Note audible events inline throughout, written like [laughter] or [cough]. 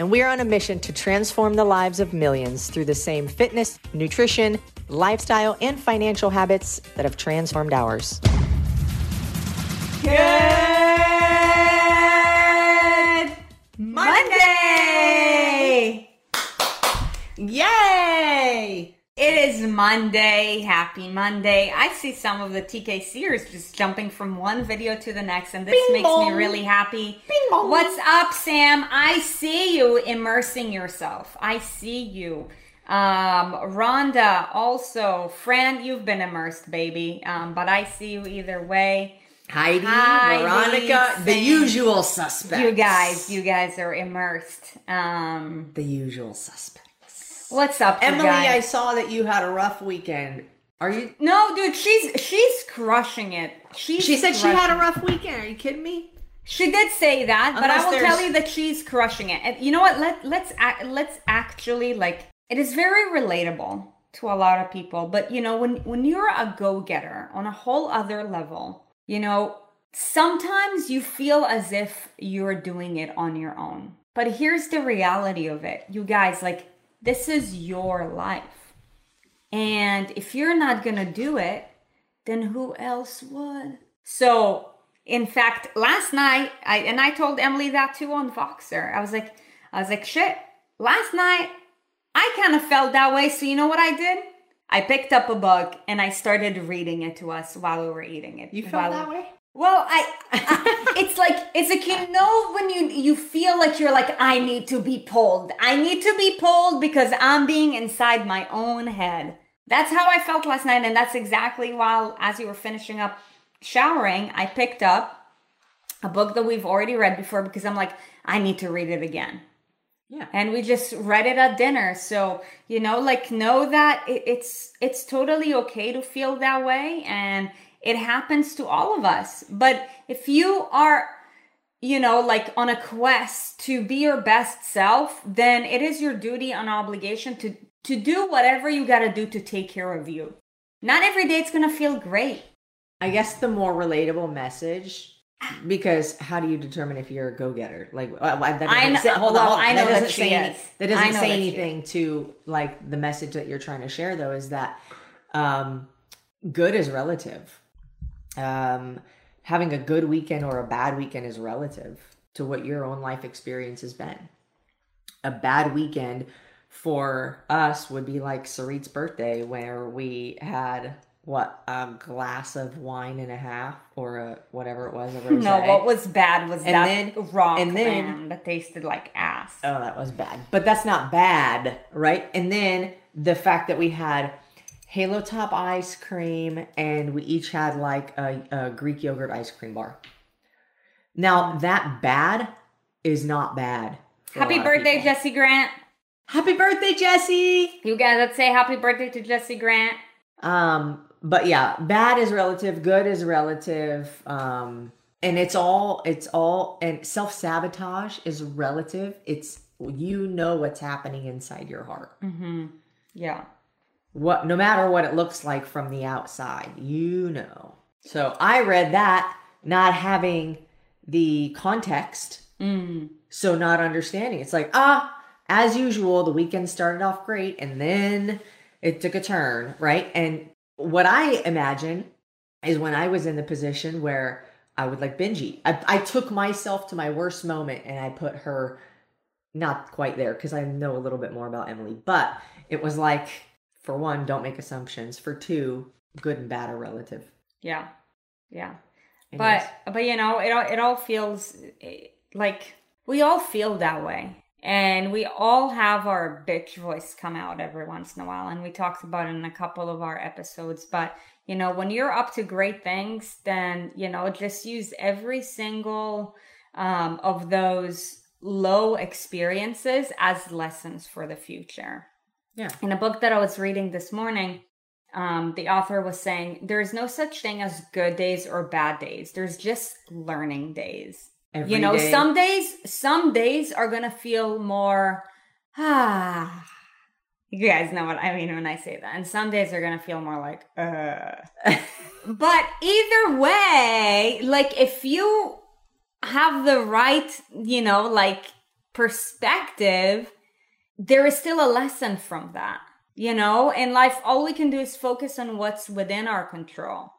And we are on a mission to transform the lives of millions through the same fitness, nutrition, lifestyle, and financial habits that have transformed ours. Good Monday! Yay! It is Monday. Happy Monday. I see some of the TKCers just jumping from one video to the next, and this Bing makes bong. me really happy. Bing bong. What's up, Sam? I see you immersing yourself. I see you. Um, Rhonda, also. Fran, you've been immersed, baby. Um, but I see you either way. Heidi, Heidi, Veronica, the usual suspects. You guys, you guys are immersed. Um, the usual suspects. What's up, Emily, guys? I saw that you had a rough weekend. Are you? No, dude, she's she's crushing it. She's She said she had a rough weekend. Are you kidding me? She did say that, but I will there's- tell you that she's crushing it. And you know what? Let let's let's actually like it is very relatable to a lot of people. But you know, when when you're a go getter on a whole other level, you know, sometimes you feel as if you're doing it on your own. But here's the reality of it, you guys. Like this is your life, and if you're not gonna do it, then who else would? So, in fact, last night, I and I told Emily that too on Voxer. I was like, I was like, shit. Last night, I kind of felt that way. So you know what I did? I picked up a book and I started reading it to us while we were eating it. You felt that way? Well, I, I- it's like it's like you know when you you feel like you're like I need to be pulled. I need to be pulled because I'm being inside my own head. That's how I felt last night and that's exactly while as you were finishing up showering, I picked up a book that we've already read before because I'm like I need to read it again Yeah. and we just read it at dinner so you know like know that it, it's it's totally okay to feel that way and it happens to all of us but if you are you know like on a quest to be your best self then it is your duty and obligation to to do whatever you got to do to take care of you not every day it's gonna feel great I guess the more relatable message. Because how do you determine if you're a go-getter? Like, uh, uh, that I know- say- hold well, on, hold on. I know that doesn't that say any- is. that doesn't say that anything to like the message that you're trying to share. Though, is that um, good is relative. Um, having a good weekend or a bad weekend is relative to what your own life experience has been. A bad weekend for us would be like Sarit's birthday, where we had what a glass of wine and a half, or a whatever it was. [laughs] No what was bad was And that then- rock and then- that tasted like ass Oh, that was bad. But that's not bad, right? And then the fact that we had Halo Top ice cream and we each had like a, a Greek yogurt ice cream bar. Now, that bad is not bad. Happy birthday. Jesse Grant. Happy birthday, Jesse! You guys, let's say happy birthday to Jesse Grant. Um, but yeah, bad is relative, good is relative. Um, and it's all it's all and self-sabotage is relative. It's you know what's happening inside your heart. Mm-hmm. Yeah. what no matter what it looks like from the outside you know so i read that not having the context Mm. so not understanding it's like ah as usual the weekend started off great and then it took a turn right and what i imagine is when i was in the position where i would like binge eat i, I took myself to my worst moment and i put her not quite there because i know a little bit more about emily but it was like for one don't make assumptions for two good and bad are relative Yeah. Yeah. Anyways. But but you know, it all it all feels eh, like we all feel that way. And we all have our bitch voice come out every once in a while. And we talked about it in a couple of our episodes. But, you know, when you're up to great things, then, you know, just use every single um, of those low experiences as lessons for the future. Yeah. In a book that I was reading this morning, um, the author was saying there's no such thing as good days or bad days. There's just learning days. Every you know, day. some days, some days are gonna feel more ah. [sighs] You guys know what I mean when I say that. And some days are gonna feel more like uh. [laughs] but either way, like if you have the right, you know, like perspective, there is still a lesson from that. You know, in life, all we can do is focus on what's within our control.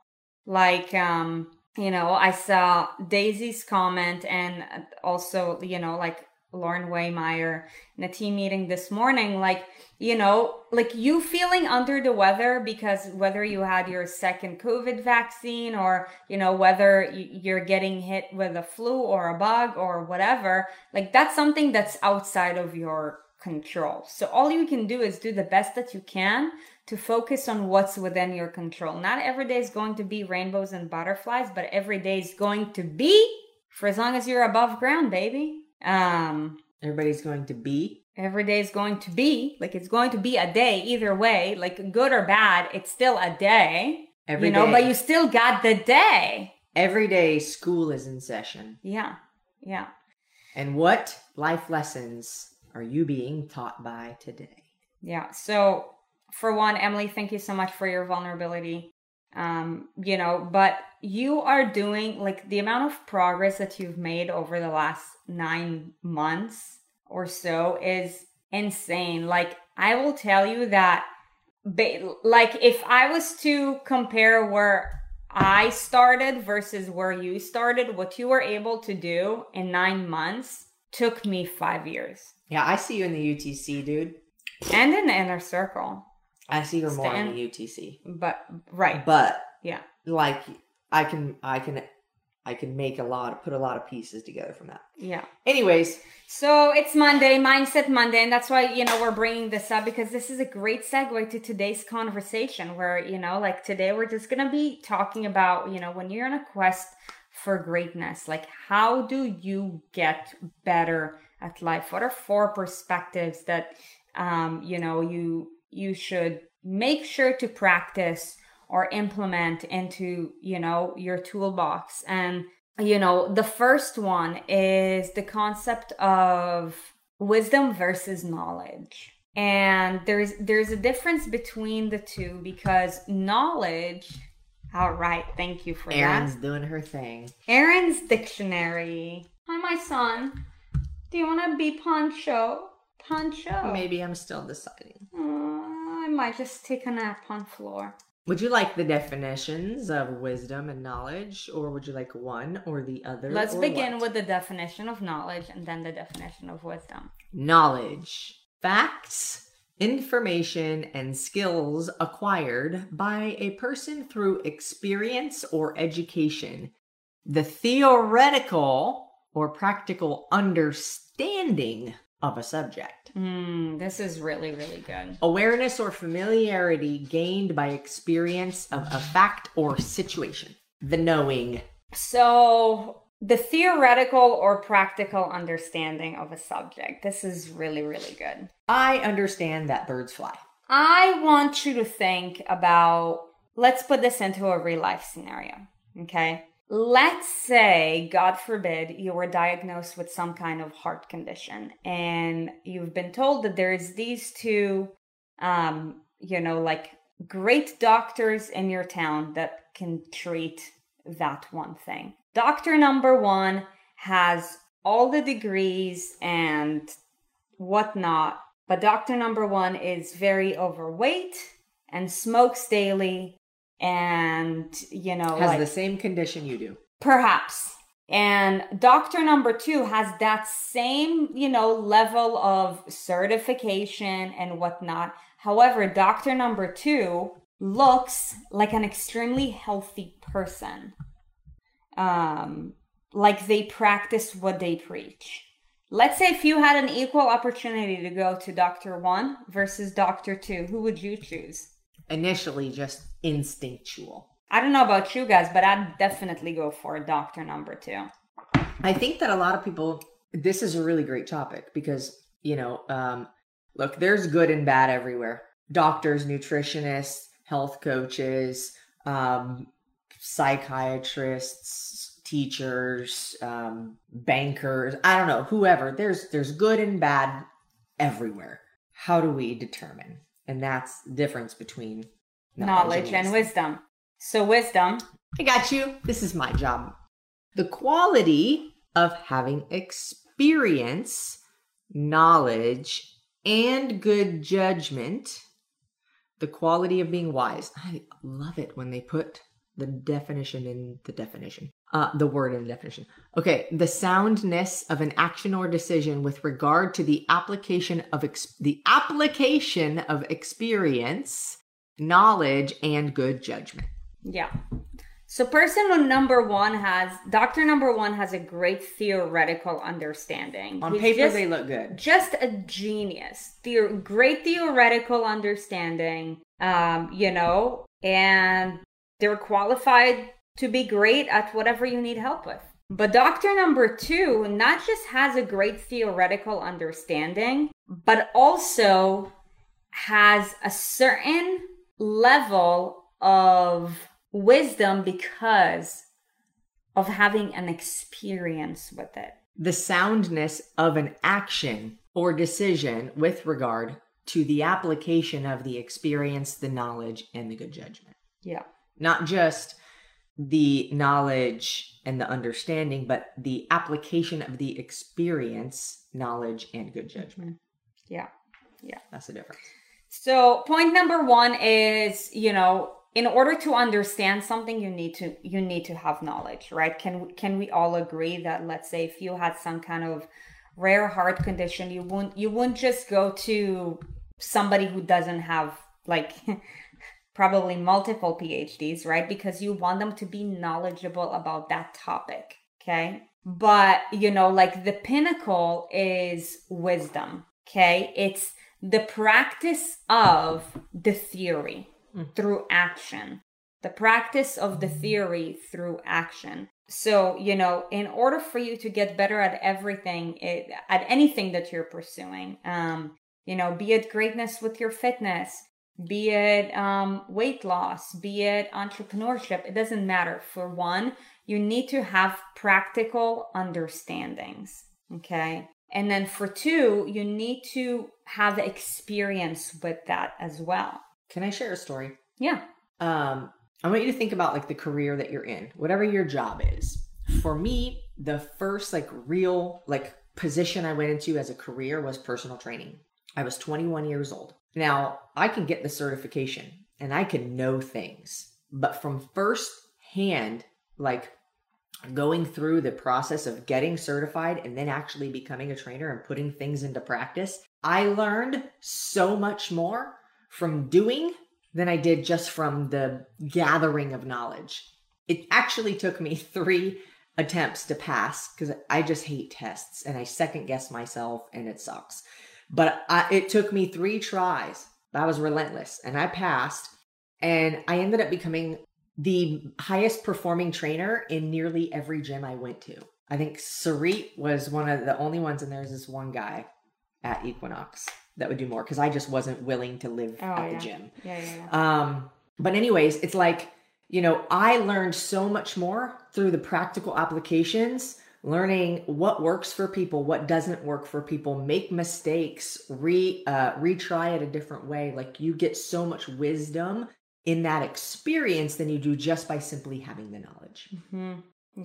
Like, um, you know, I saw Daisy's comment and also, you know, like Lauren Waymeyer in a team meeting this morning, like, you know, like you feeling under the weather because whether you had your second COVID vaccine or, you know, whether you're getting hit with a flu or a bug or whatever, like that's something that's outside of your control. So all you can do is do the best that you can to focus on what's within your control. Not every day is going to be rainbows and butterflies, but every day is going to be for as long as you're above ground, baby. Um Everybody's going to be. every day is going to be like it's going to be a day either way, like good or bad, it's still a day. Every you know, day. but you still got the day. Every day school is in session. Yeah. Yeah. And what life lessons are you being taught by today? Yeah. So for one, Emily, thank you so much for your vulnerability. Um, you know, but you are doing like the amount of progress that you've made over the last nine months or so is insane. Like I will tell you that like if I was to compare where I started versus where you started, what you were able to do in nine months took me five years. Yeah, I see you in the UTC, dude. And in the inner circle. I see you more in Stan? the UTC. But right. But Yeah. like I can I can I can make a lot put a lot of pieces together from that. Yeah. Anyways, So it's Monday, Mindset Monday, and that's why, you know, we're bringing this up because this is a great segue to today's conversation where, you know, like today we're just going to be talking about, you know, when you're on a quest for greatness, like how do you get better at life? What are four perspectives that, um, you know, you, you should make sure to practice or implement into, you know, your toolbox. And you know the first one is the concept of wisdom versus knowledge. And there's there's a difference between the two because knowledge all right thank you for Erin's that doing her thing. aaron's dictionary. Hi my son. Do you want to be poncho poncho Maybe I'm still deciding. Might just take a nap on floor Would you like the definitions of wisdom and knowledge, or would you like one or the other? let's begin what? with the definition of knowledge and then the definition of wisdom knowledge, facts, information, and skills acquired by a person through experience or education. The theoretical or practical understanding of a subject. Mm, this is really, really good. Awareness or familiarity gained by experience of a fact or situation. The knowing. So, the theoretical or practical understanding of a subject. This is really, really good. I understand that birds fly. I want you to think about let's put this into a real life scenario. Okay. Let's say, God forbid, you were diagnosed with some kind of heart condition and you've been told that there's these two, um, you know, like great doctors in your town that can treat that one thing. Doctor number one has all the degrees and whatnot, but doctor number one is very overweight and smokes daily and, you know, Has like, the same condition you do. Perhaps. And doctor number two has that same, you know, level of certification and whatnot. However, doctor number two looks like an extremely healthy person. Um, like they practice what they preach. Let's say if you had an equal opportunity to go to doctor one versus doctor two, who would you choose? Initially, just instinctual. I don't know about you guys, but I'd definitely go for doctor number two. I think that a lot of people, this is a really great topic because, you know, um, look, there's good and bad everywhere. Doctors, nutritionists, health coaches, um, psychiatrists, teachers, um, bankers, I don't know, whoever. There's there's good and bad everywhere. How do we determine? And that's the difference between knowledge, and wisdom. So wisdom. I got you. This is my job. The quality of having experience, knowledge, and good judgment. The quality of being wise. I love it when they put the definition in the definition. Uh, the word in the definition. Okay, the soundness of an action or decision with regard to the application of ex- the application of experience, knowledge, and good judgment. Yeah. So person number one has doctor number one has a great theoretical understanding. On He's paper, just, they look good. Just a genius. The- great theoretical understanding. Um, you know, and they're qualified to be great at whatever you need help with. But doctor number two not just has a great theoretical understanding, but also has a certain level of wisdom because of having an experience with it. The soundness of an action or decision with regard to the application of the experience, the knowledge, and the good judgment. Yeah not just the knowledge and the understanding, but the application of the experience, knowledge, and good judgment. Mm-hmm. Yeah. Yeah. That's the difference. So, point number one is, you know, in order to understand something you need to you need to have knowledge right can can we all agree that let's say if you had some kind of rare heart condition you wouldn't you wouldn't just go to somebody who doesn't have like [laughs] probably multiple PhDs, right? Because you want them to be knowledgeable about that topic. Okay. But, you know, like the pinnacle is wisdom. Okay. It's the practice of the theory mm. through action, the practice of the theory through action. So, you know, in order for you to get better at everything, it, at anything that you're pursuing, um, you know, be it greatness with your fitness, be it um, weight loss, be it entrepreneurship, it doesn't matter. For one, you need to have practical understandings. Okay. And then for two, you need to have experience with that as well. Can I share a story? Yeah. Um, I want you to think about like the career that you're in, whatever your job is. For me, the first like real like position I went into as a career was personal training. I was 21 years old. Now, I can get the certification and I can know things, but from first hand, like going through the process of getting certified and then actually becoming a trainer and putting things into practice, I learned so much more from doing than I did just from the gathering of knowledge. It actually took me [laughs] three attempts to pass because I just hate tests and I second guess myself and it sucks. But I, it took me three tries. I was relentless and I passed. And I ended up becoming the highest performing trainer in nearly every gym I went to. I think Sarit was one of the only ones, and there's this one guy at Equinox that would do more because I just wasn't willing to live oh, at yeah. the gym. Yeah, yeah, yeah. Um, but anyways, it's like you know I learned so much more through the practical applications learning what works for people, what doesn't work for people, make mistakes, re uh, retry it a different way. Like you get so much wisdom in that experience than you do just by simply having the knowledge. Mm-hmm.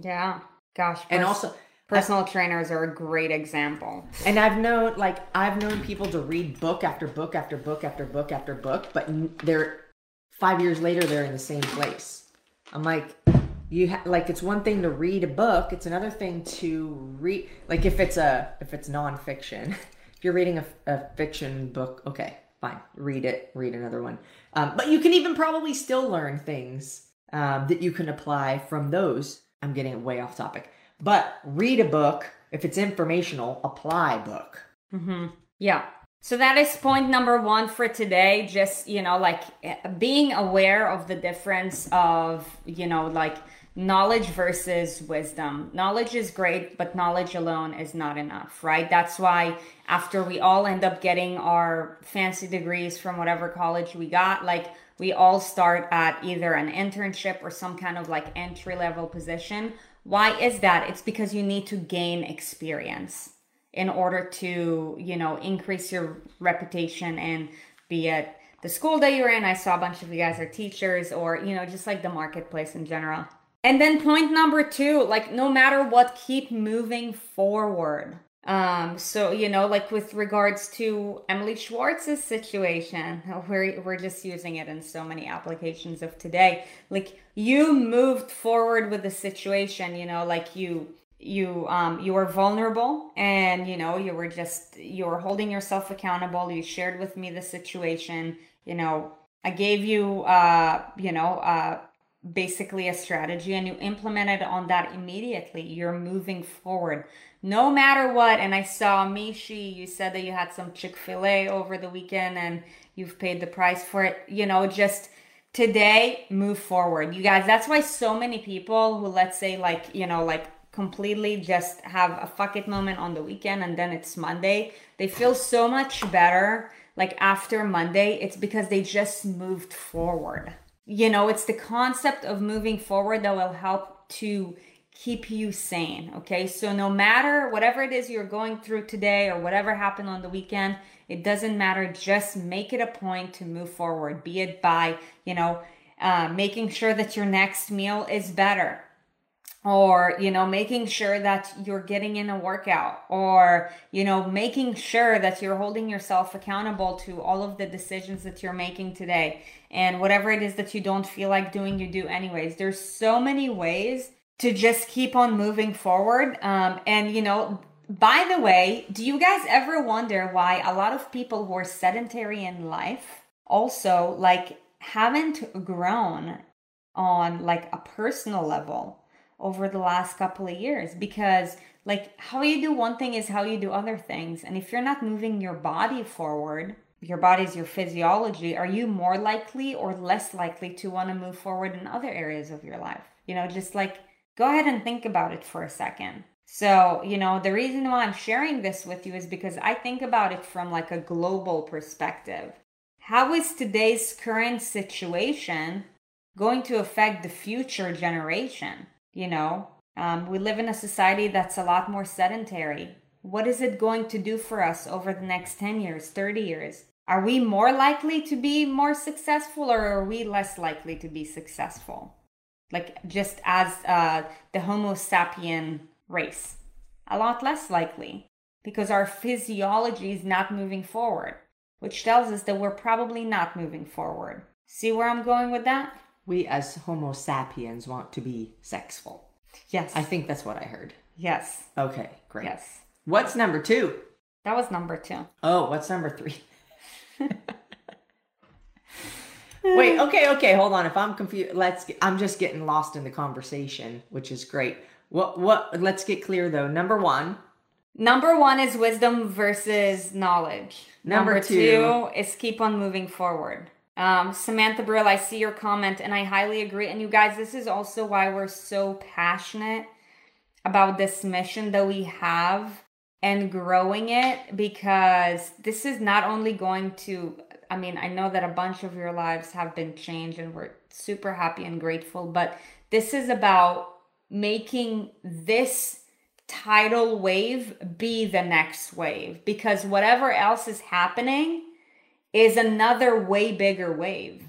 Yeah, gosh, and also personal I, trainers are a great example. And I've known like I've known people to read book after book after book after book after book, but they're five years later they're in the same place. I'm like, you ha- like it's one thing to read a book it's another thing to read like if it's a if it's nonfiction [laughs] if you're reading a, a fiction book okay fine read it read another one um, but you can even probably still learn things um, that you can apply from those i'm getting way off topic but read a book if it's informational apply book mm-hmm. yeah so that is point number one for today. Just, you know, like eh, being aware of the difference of, you know, like knowledge versus wisdom. Knowledge is great, but knowledge alone is not enough, right? That's why after we all end up getting our fancy degrees from whatever college we got, like we all start at either an internship or some kind of like entry level position. Why is that? It's because you need to gain experience in order to, you know, increase your reputation and be at the school that you're in. I saw a bunch of you guys are teachers or, you know, just like the marketplace in general. And then point number two, like no matter what, keep moving forward. Um, so you know, like with regards to Emily Schwartz's situation, [laughs] we're we're just using it in so many applications of today. Like you moved forward with the situation, you know, like you you um you were vulnerable and you know you were just you were holding yourself accountable you shared with me the situation you know i gave you uh you know uh basically a strategy and you implemented on that immediately you're moving forward. No matter what and i saw mishi you said that you had some chick-fil-a over the weekend and you've paid the price for it. You know just today move forward. You guys that's why so many people who let's say like you know like completely just have a fuck it moment on the weekend and then it's monday they feel so much better like after monday it's because they just moved forward you know, it's the concept of moving forward that will help to keep you sane. Okay. So, no matter whatever it is you're going through today or whatever happened on the weekend, it doesn't matter. Just make it a point to move forward, be it by, you know, uh, making sure that your next meal is better or you know making sure that you're getting in a workout or you know making sure that you're holding yourself accountable to all of the decisions that you're making today and whatever it is that you don't feel like doing you do anyways. There's so many ways to just keep on moving forward um, and you know by the way do you guys ever wonder why a lot of people who are sedentary in life also like haven't grown on like a personal level over the last couple of years because like how you do one thing is how you do other things. And if you're not moving your body forward your body's your physiology are you more likely or less likely to want to move forward in other areas of your life? You know just like go ahead and think about it for a second. So you know the reason why i'm sharing this with you is because i think about it from like a global perspective. How is today's current situation going to affect the future generation you know, um, we live in a society that's a lot more sedentary. What is it going to do for us over the next 10 years, 30 years? Are we more likely to be more successful or are we less likely to be successful? Like just as uh, the Homo sapien race? A lot less likely because our physiology is not moving forward, which tells us that we're probably not moving forward. See where I'm going with that? We as Homo sapiens want to be sexful. Yes. I think that's what I heard. Yes. Okay, great. Yes. What's number two? That was number two. Oh, what's number three? [laughs] Wait, okay, okay, hold on. If I'm confused, let's. Get, I'm just getting lost in the conversation, which is great. What? What? Let's get clear though. Number one. Number one is wisdom versus knowledge. Number, Number two. two is keep on moving forward. Um, Samantha Brill, I see your comment and I highly agree. And you guys, this is also why we're so passionate about this mission that we have and growing it because this is not only going to, I mean, I know that a bunch of your lives have been changed and we're super happy and grateful, but this is about making this tidal wave be the next wave because whatever else is happening is another way bigger wave.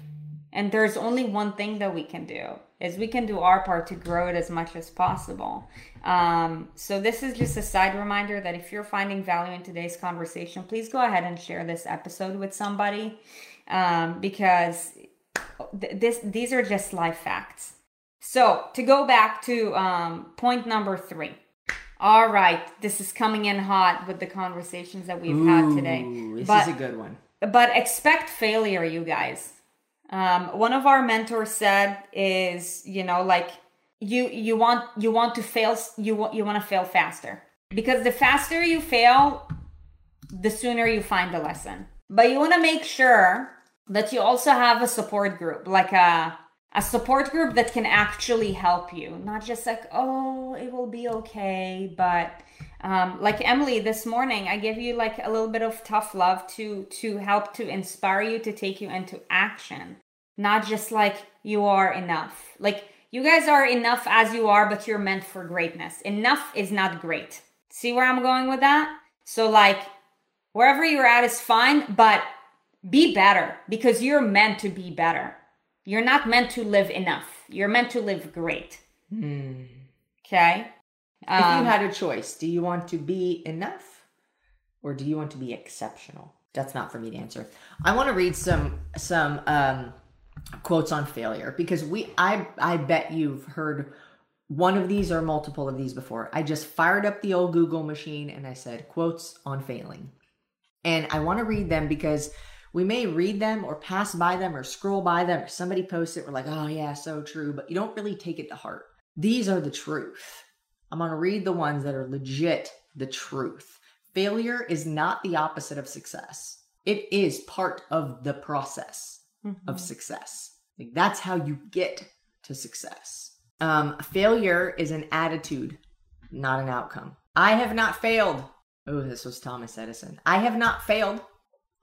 And there's only one thing that we can do is we can do our part to grow it as much as possible. Um, so this is just a side reminder that if you're finding value in today's conversation, please go ahead and share this episode with somebody um, because th- this these are just life facts. So to go back to um, point number three. All right, this is coming in hot with the conversations that we've Ooh, had today. This But- is a good one. But expect failure you guys. Um, one of our mentors said is you know like you you want you want to fail you want you want to fail faster. Because the faster you fail the sooner you find the lesson. But you want to make sure that you also have a support group like a a support group that can actually help you. Not just like oh it will be okay but um, like emily this morning i gave you like a little bit of tough love to to help to inspire you to take you into action not just like you are enough. Like you guys are enough as you are, but you're meant for greatness. Enough is not great. See where I'm going with that? So, like, wherever you're at is fine, but be better because you're meant to be better. You're not meant to live enough. You're meant to live great. Hmm. Okay? If you had a choice, do you want to be enough or do you want to be exceptional? That's not for me to answer. I want to read some some um, quotes on failure because we I I bet you've heard one of these or multiple of these before. I just fired up the old Google machine and I said quotes on failing. And I want to read them because we may read them or pass by them or scroll by them or somebody posts it we're like, "Oh yeah, so true," but you don't really take it to heart. These are the truth. I'm going to read the ones that are legit the truth. Failure is not the opposite of success. It is part of the process Mm-hmm. of success. Like that's how you get to success. Um, failure is an attitude, not an outcome. I have not failed. Oh, this was Thomas Edison. I have not failed.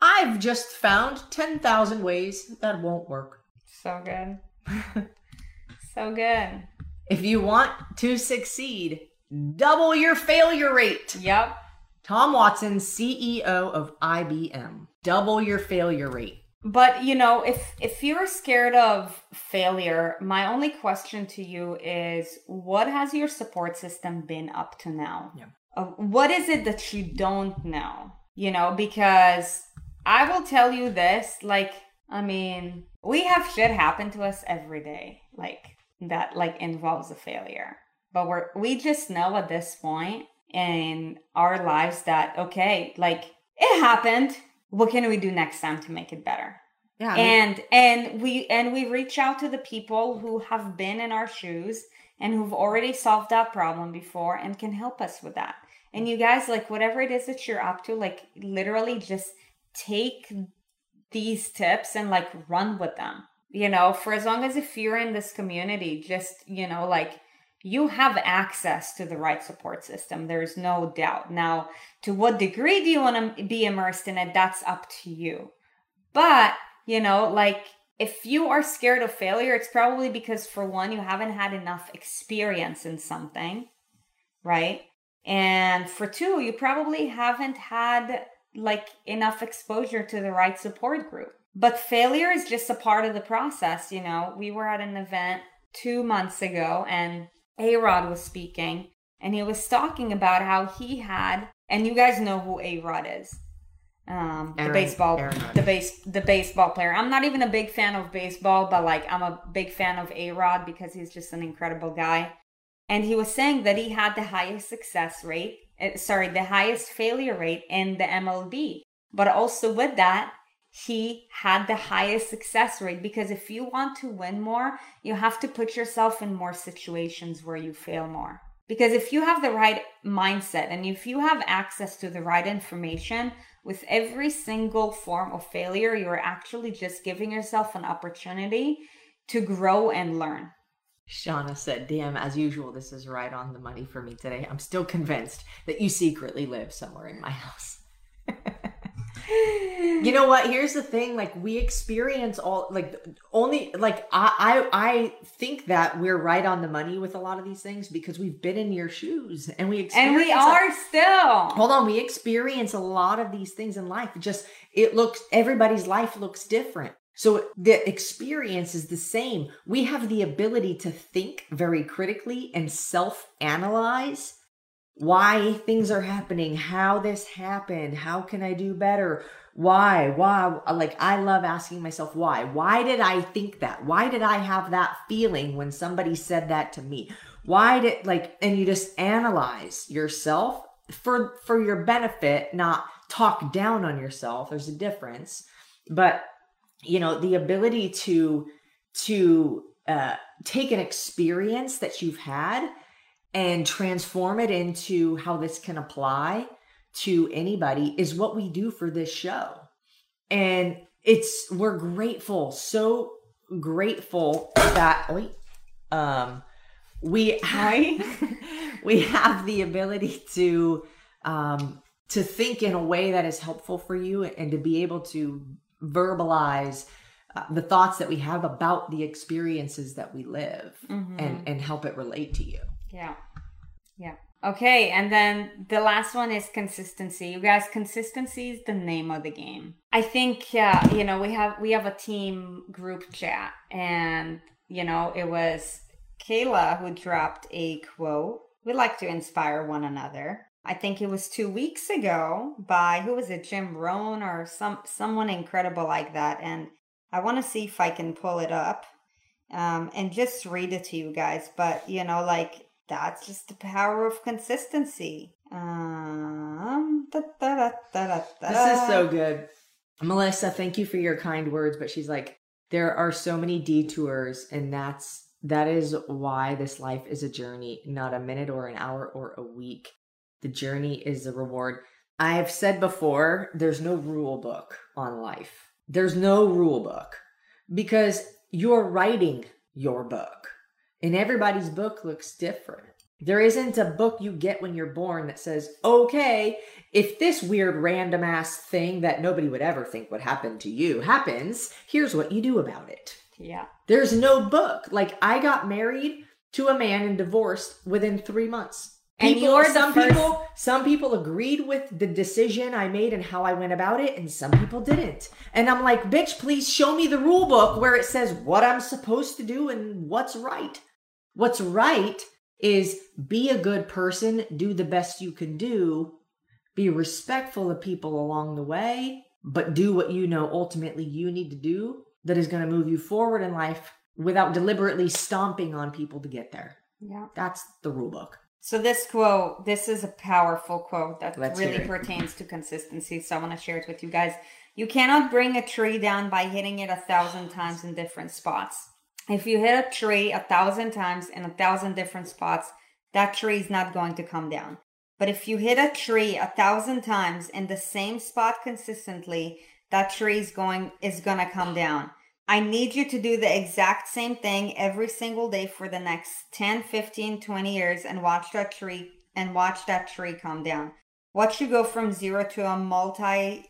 I've just found 10,000 ways that won't work. So good. [laughs] so good. If you want to succeed, double your failure rate. Yep. Tom Watson, CEO of IBM. Double your failure rate. But you know, if if you're scared of failure, my only question to you is what has your support system been up to now? Yeah. Uh, what is it that you don't know? You know, because I will tell you this, like I mean, we have shit happen to us every day, like that like involves a failure. But we're we just know at this point in our lives that okay, like it happened what can we do next time to make it better Yeah. I mean- and and we and we reach out to the people who have been in our shoes and who've already solved that problem before and can help us with that and you guys like whatever it is that you're up to like literally just take these tips and like run with them you know for as long as if you're in this community just you know like you have access to the right support system there's no doubt. Now to what degree do you want to be immersed in it that's up to you. But you know like if you are scared of failure it's probably because for one you haven't had enough experience in something right? And for two you probably haven't had like enough exposure to the right support group but failure is just a part of the process you know? We were at an event two months ago and a Rod was speaking and he was talking about how he had and you guys know who A Rod is. Um the baseball Aaron the base the baseball player. I'm not even a big fan of baseball but like i'm a big fan of a rod because he's just an incredible guy. And he was saying that he had the highest success rate uh, sorry the highest failure rate in the mlb but also with that he had the highest success rate because if you want to win more you have to put yourself in more situations where you fail more because if you have the right mindset and if you have access to the right information with every single form of failure, you're actually just giving yourself an opportunity to grow and learn. Shauna said, Damn, as usual, this is right on the money for me today. I'm still convinced that you secretly live somewhere in my house. [laughs] you know what? Here's the thing. Like we experience all like only like I, I I think that we're right on the money with a lot of these things because we've been in your shoes and we And we a- are still. hold on we experience a lot of these things in life just it looks everybody's life looks different so the experience is the same we have the ability to think very critically and self analyze why things are happening how this happened how can i do better why? Why? Like i love asking myself why? Why did i think that? Why did i have that feeling when somebody said that to me? Why did like and you just analyze yourself for for your benefit not talk down on yourself. There's a difference. But you know the ability to to uh, take an experience that you've had and transform it into how this can apply to anybody is what we do for this show and it's we're grateful so grateful that wait, um we Right? [laughs] we have the ability to um to think in a way that is helpful for you and to be able to verbalize uh, the thoughts that we have about the experiences that we live Mhm. and and help it relate to you. Yeah. Yeah. Okay, and then the last one is consistency. You guys, consistency is the name of the game. I think uh, you know, we have we have a team group chat and you know, it was Kayla who dropped a quote. We like to inspire one another. I think it was 2 weeks ago by who was it, Jim Rohn or some someone incredible like that and I want to see if I can pull it up um, and just read it to you guys. But you know, like that's just the power of consistency. Um, da, da, da. This is so good. Melissa, thank you for your kind words, but she's like, there are so many detours, and that's that is why this life is a journey, not a minute or an hour or a week. The journey is the reward. I've said before, there's no rule book on life. There's no rule book because you're writing your book, and everybody's book looks different. There isn't a book you get when you're born that says, okay, if this weird random ass thing that nobody would ever think would happen to you happens, here's what you do about it. Yeah. There's no book. Like I got married to a man and divorced within three months. And People, you're some first- people, some people agreed with the decision I made and how I went about it, and some people didn't. And I'm like, bitch, please show me the rule book where it says what I'm supposed to do and what's right. What's right is be a good person, do the best you can do, be respectful of people along the way, but do what you know ultimately you need to do that is going to move you forward in life without deliberately stomping on people to get there. Yeah. That's the rule book. So this quote, this is a powerful quote that Let's really pertains to consistency. So I want to share it with you guys. You cannot bring a tree down by hitting it a thousand times in different spots. If you hit a tree a thousand times in a thousand different spots, that tree is not going to come down. But if you hit a tree a thousand times in the same spot consistently, that tree is going is gonna come down. I need you to do the exact same thing every single day for the next 10, 15, 20 years and watch that tree and watch that tree come down. Watch you go from zero to a multi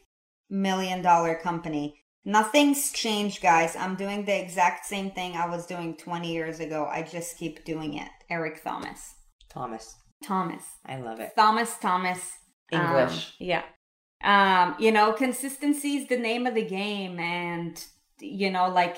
million dollar company. Nothing's changed, guys. I'm doing the exact same thing I was doing 20 years ago. I just keep doing it. Eric Thomas. Thomas, Thomas. I love it. Thomas Thomas. um, English. yeah. Um, you know, consistency is the name of the game and you know, like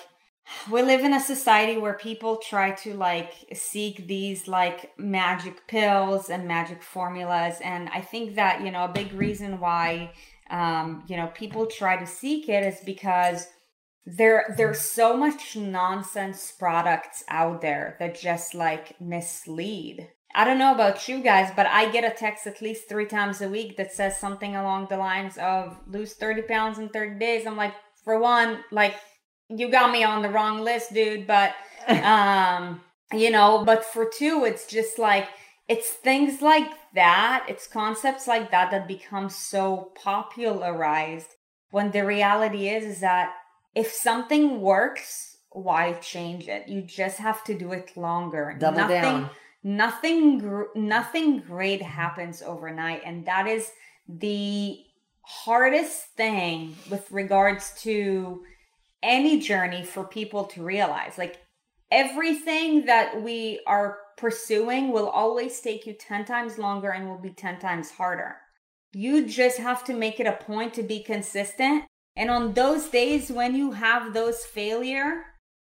we live in a society where people try to like seek these like magic pills and magic formulas and I think that, you know, a big reason why um, you know, people try to seek it is because there there's so much nonsense products out there that just like mislead. I don't know about you guys, but I get a text at least three times a week that says something along the lines of lose 30 pounds in 30 days. I'm like, for one, like you got me on the wrong list, dude, but [laughs] um, you know, but for two, it's just like it's things like that, it's concepts like that that become so popularized when the reality is is that if something works, why change it? You just have to do it longer. Double nothing, down. Nothing, gr- nothing great happens overnight, and that is the hardest thing with regards to any journey for people to realize. Like everything that we are pursuing will always take you 10 times longer and will be 10 times harder. You just have to make it a point to be consistent. And on those days when you have those failure,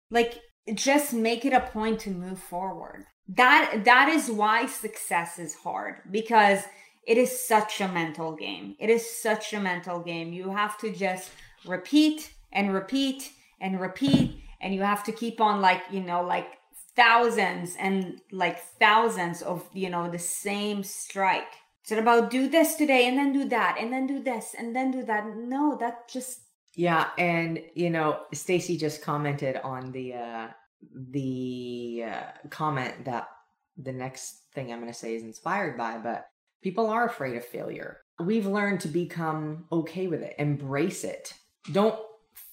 like just make it a point to move forward. That that is why success is hard because it is such a mental game. It is such a mental game. You have to just repeat and repeat and repeat and you have to keep on like, you know, like thousands and like thousands of, you know, the same strike. It's about do this today and then do that and then do this and then do that. No, that just Yeah, and you know, Stacy just commented on the uh the uh, comment that the next thing I'm going to say is inspired by, but people are afraid of failure. We've learned to become okay with it, embrace it. Don't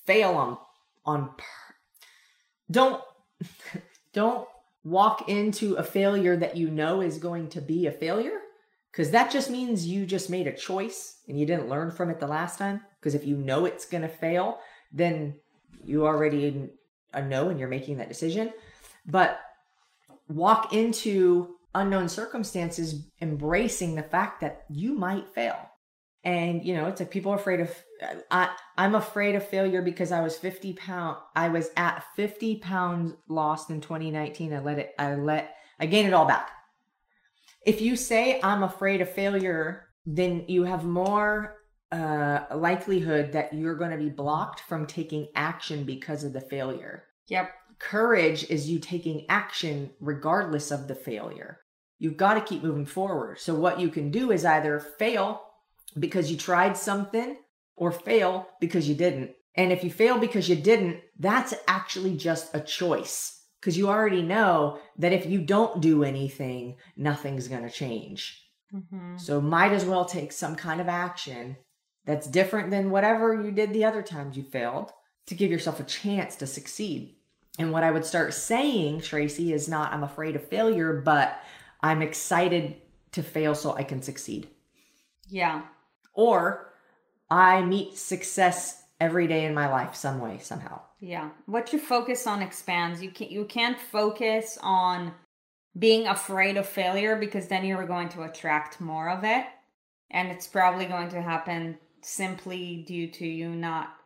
fail on on pur- don't [laughs] don't walk into a failure that you know is going to be a failure because that just means you just made a choice and you didn't learn from it the last time because if you know it's going to fail then you already uh, know and you're making that decision. But walk into unknown circumstances embracing the fact that you might fail. And you know, it's like people are afraid of I I'm afraid of failure because I was 50 pound I was at 50 pounds lost in 2019. I let it I let I gained it all back. If you say I'm afraid of failure, then you have more uh, likelihood that you're going to be blocked from taking action because of the failure. Yep. Courage is you taking action regardless of the failure. You've got to keep moving forward. So, what you can do is either fail because you tried something or fail because you didn't. And if you fail because you didn't, that's actually just a choice because you already know that if you don't do anything, nothing's going to change. Mm-hmm. So, might as well take some kind of action that's different than whatever you did the other times you failed to give yourself a chance to succeed. And what I would start saying, Tracy, is not I'm afraid of failure, but I'm excited to fail so I can succeed. Yeah. Or I meet success every day in my life some way somehow. Yeah. What you focus on expands. You can you can't focus on being afraid of failure because then you're going to attract more of it and it's probably going to happen simply due to you not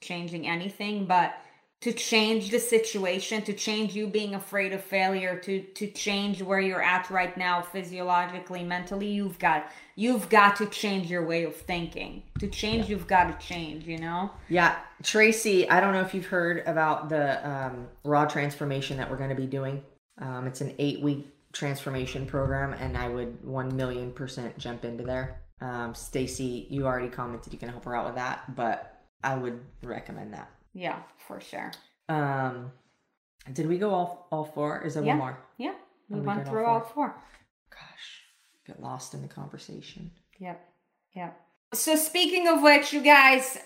changing anything, but to change the situation, to change you being afraid of failure, to to change where you're at right now physiologically, mentally, you've got you've got to change your way of thinking. To change, yeah. you've got to change, you know? Yeah. Tracy, I don't know if you've heard about the um, raw transformation that we're going to be doing. Um, it's an eight week transformation program, and I would 1 million percent jump into there. Um, Stacy, you already commented you can help her out with that, but I would recommend that. Yeah, for sure. Um, did we go all all four? Is there yeah. one more? Yeah, we, we went through all four? all four. Gosh, get lost in the conversation. Yep, yep. So speaking of which, you guys,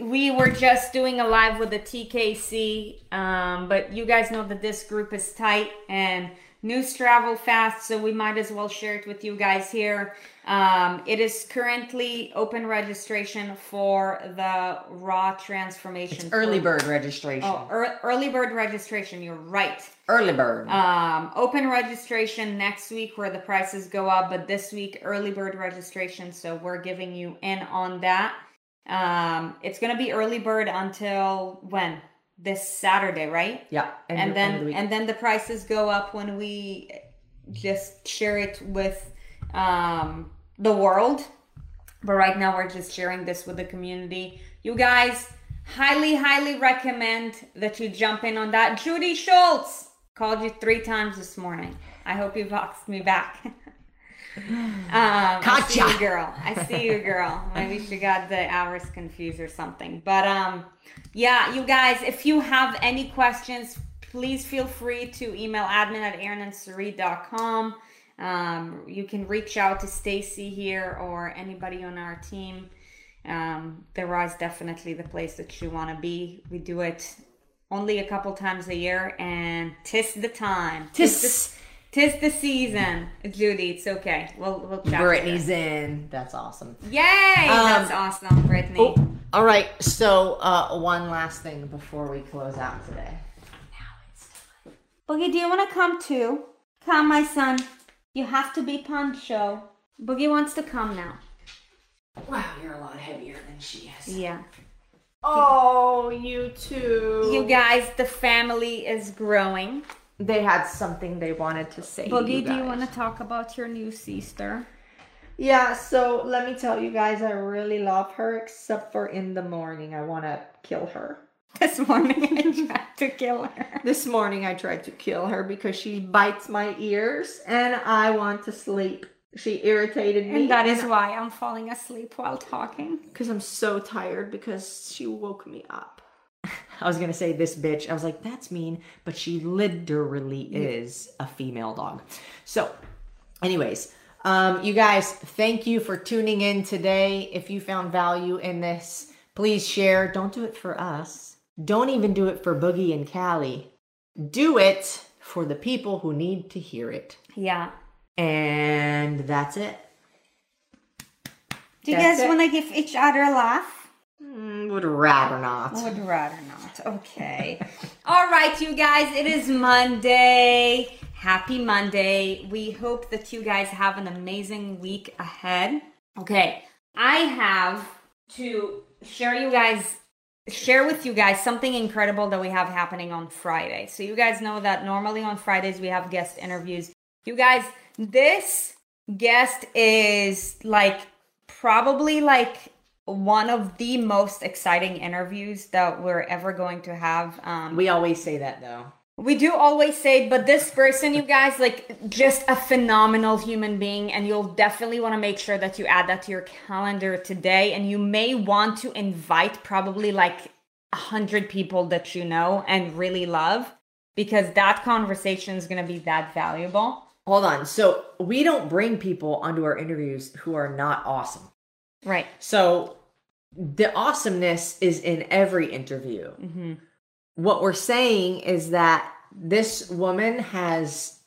we were just doing a live with the TKC, um, but you guys know that this group is tight and news travel fast, so we might as well share it with you guys here. Um, it is currently open registration for the raw transformation. It's early bird registration. Oh, er- early bird registration. You're right. Early bird. Um, open registration next week where the prices go up, but this week early bird registration. So we're giving you in on that. Um, it's gonna be early bird until when? This Saturday, right? Yeah. And then the and then the prices go up when we just share it with um the world. But right now, we're just sharing this with the community. You guys, highly, highly recommend that you jump in on that. Judy Schultz called you three times this morning. I hope you boxed me back. [laughs] um, I see you, girl. I see you, girl. Maybe she got the hours confused or something. But um, yeah, you guys, if you have any questions, please feel free to email admin at aaronandsarit.com. Um, you can reach out to Stacy here or anybody on our team. Um, the raw is definitely the place that you want to be. We do it only a couple times a year, and tis the time. Tis, tis the, tis the season, Judy. It's okay. We'll we'll chat. Brittany's in. That's awesome. Yay! Um, that's awesome, Brittany. Oh, all right. So uh, one last thing before we close out today. Now it's time. Boogie, do you want to come too? Come, my son. You have to be poncho. Boogie wants to come now. Wow, you're a lot heavier than she is. Yeah. Oh, you too. You guys, the family is growing. They had something they wanted to say. Boogie, you do you want to talk about your new sister? Yeah, so let me tell you guys, I really love her, except for in the morning. I want to kill her. [laughs] This morning I tried to kill her. This morning I tried to kill her because she bites my ears and I want to sleep. She irritated me. And that is why I'm falling asleep while talking. Because I'm so tired because she woke me up. I was going to say this bitch. I was like, that's mean, but she literally is a female dog. So, anyways, um, you guys, thank you for tuning in today. If you found value in this, please share. Don't do it for us don't even do it for Boogie and Callie. Do it for the people who need to hear it. Yeah. And that's it. Do you that's guys want to give each other a laugh? Mm, would rather not. Would rather not. Okay. All right, you guys, it is Monday. Happy Monday. We hope that you guys have an amazing week ahead. Okay, I have to share you guys share with you guys something incredible that we have happening on Friday. So you guys know that normally on Fridays we have guest interviews. You guys, this guest is like probably like one of the most exciting interviews that we're ever going to have. Um, we always say that though. We do always say, but this person, you guys, like just a phenomenal human being, and you'll definitely want to make sure that you add that to your calendar today. And you may want to invite probably like a hundred people that you know and really love, because that conversation is going to be that valuable. Hold on. So we don't bring people onto our interviews who are not awesome. Right. So the awesomeness is in every interview. Mm-hmm what we're saying is that this woman has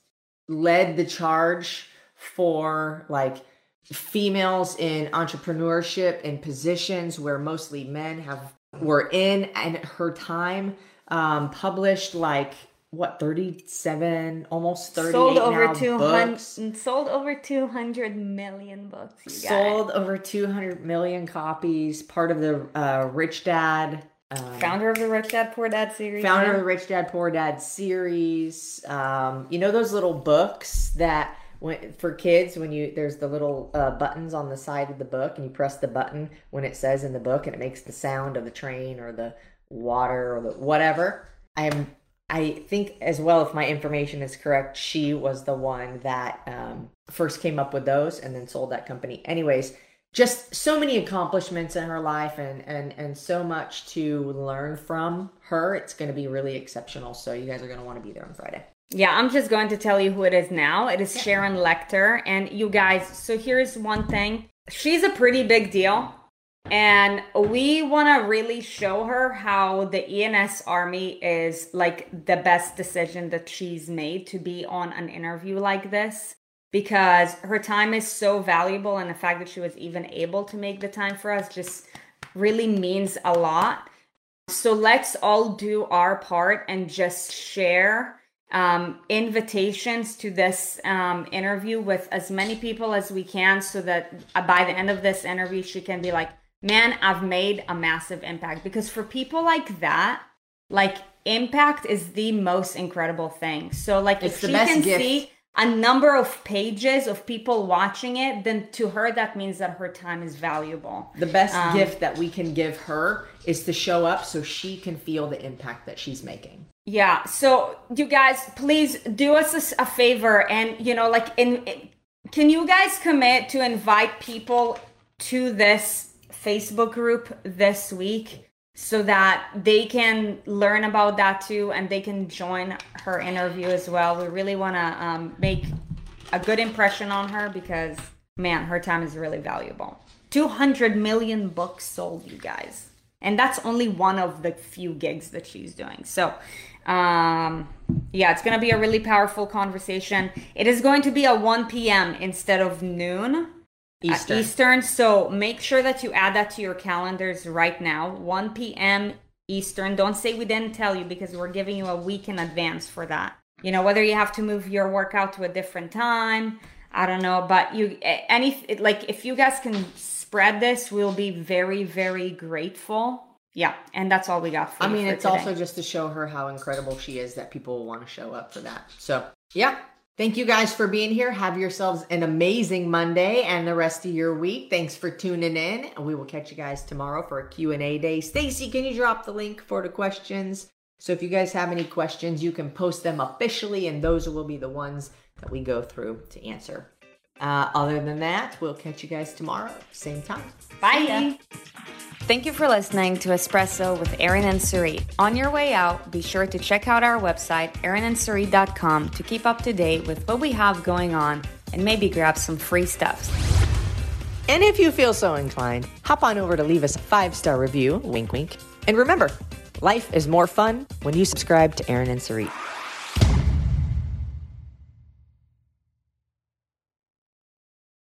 led the charge for like females in entrepreneurship in positions where mostly men have were in and her time um published like what 37 almost 30 sold over 200 sold over 200 million books sold over 200 million copies part of the uh, rich dad um, founder of the Rich Dad Poor Dad series. Founder yeah. of the Rich Dad Poor Dad series. Um, you know those little books that when, for kids when you there's the little uh, buttons on the side of the book and you press the button when it says in the book and it makes the sound of the train or the water or the whatever. I am I think as well if my information is correct, she was the one that um, first came up with those and then sold that company. Anyways, just so many accomplishments in her life and and and so much to learn from her. It's going to be really exceptional. So you guys are going to want to be there on friday. Yeah i'm just going to tell you who it is now. It is sharon Lechter. and you guys so here's one thing. She's a pretty big deal and we want to really show her how the ENS Army is like the best decision that she's made to be on an interview like this. Because her time is so valuable and the fact that she was even able to make the time for us just really means a lot. So let's all do our part and just share um, invitations to this um, interview with as many people as we can so that uh, by the end of this interview she can be like man i've made a massive impact because for people like that like impact is the most incredible thing so like it's if she can gift. see a number of pages of people watching it, then to her that means that her time is valuable. The best um, gift that we can give her is to show up so she can feel the impact that she's making. Yeah. So you guys, please do us a, a favor, and you know, like, in, in can you guys commit to invite people to this Facebook group this week? so that they can learn about that too and they can join her interview as well. We really want to um, make a good impression on her because, man, her time is really valuable. 200 million books sold, you guys. And that's only one of the few gigs that she's doing. So, um, yeah, it's going to be a really powerful conversation. It is going to be a 1 p.m. instead of noon. Eastern. Uh, Eastern. So make sure that you add that to your calendars right now. 1 p.m. Eastern. Don't say we didn't tell you because we're giving you a week in advance for that. You know, whether you have to move your workout to a different time, I don't know, but you any like if you guys can spread this, we'll be very very grateful. Yeah, and that's all we got for I mean, it's today. also just to show her how incredible she is that people will want to show up for that. So, yeah, Thank you guys for being here. Have yourselves an amazing Monday and the rest of your week. Thanks for tuning in. And we will catch you guys tomorrow for a Q&A day. Stacy, can you drop the link for the questions? So if you guys have any questions, you can post them officially and those will be the ones that we go through to answer. Uh, other than that, we'll catch you guys tomorrow, same time. Bye. Thank you for listening to Espresso with Erin and Sarit. On your way out, be sure to check out our website, erinandsarit.com, to keep up to date with what we have going on and maybe grab some free stuff. And if you feel so inclined, hop on over to leave us a five star review, wink wink. And remember, life is more fun when you subscribe to Erin and Sarit.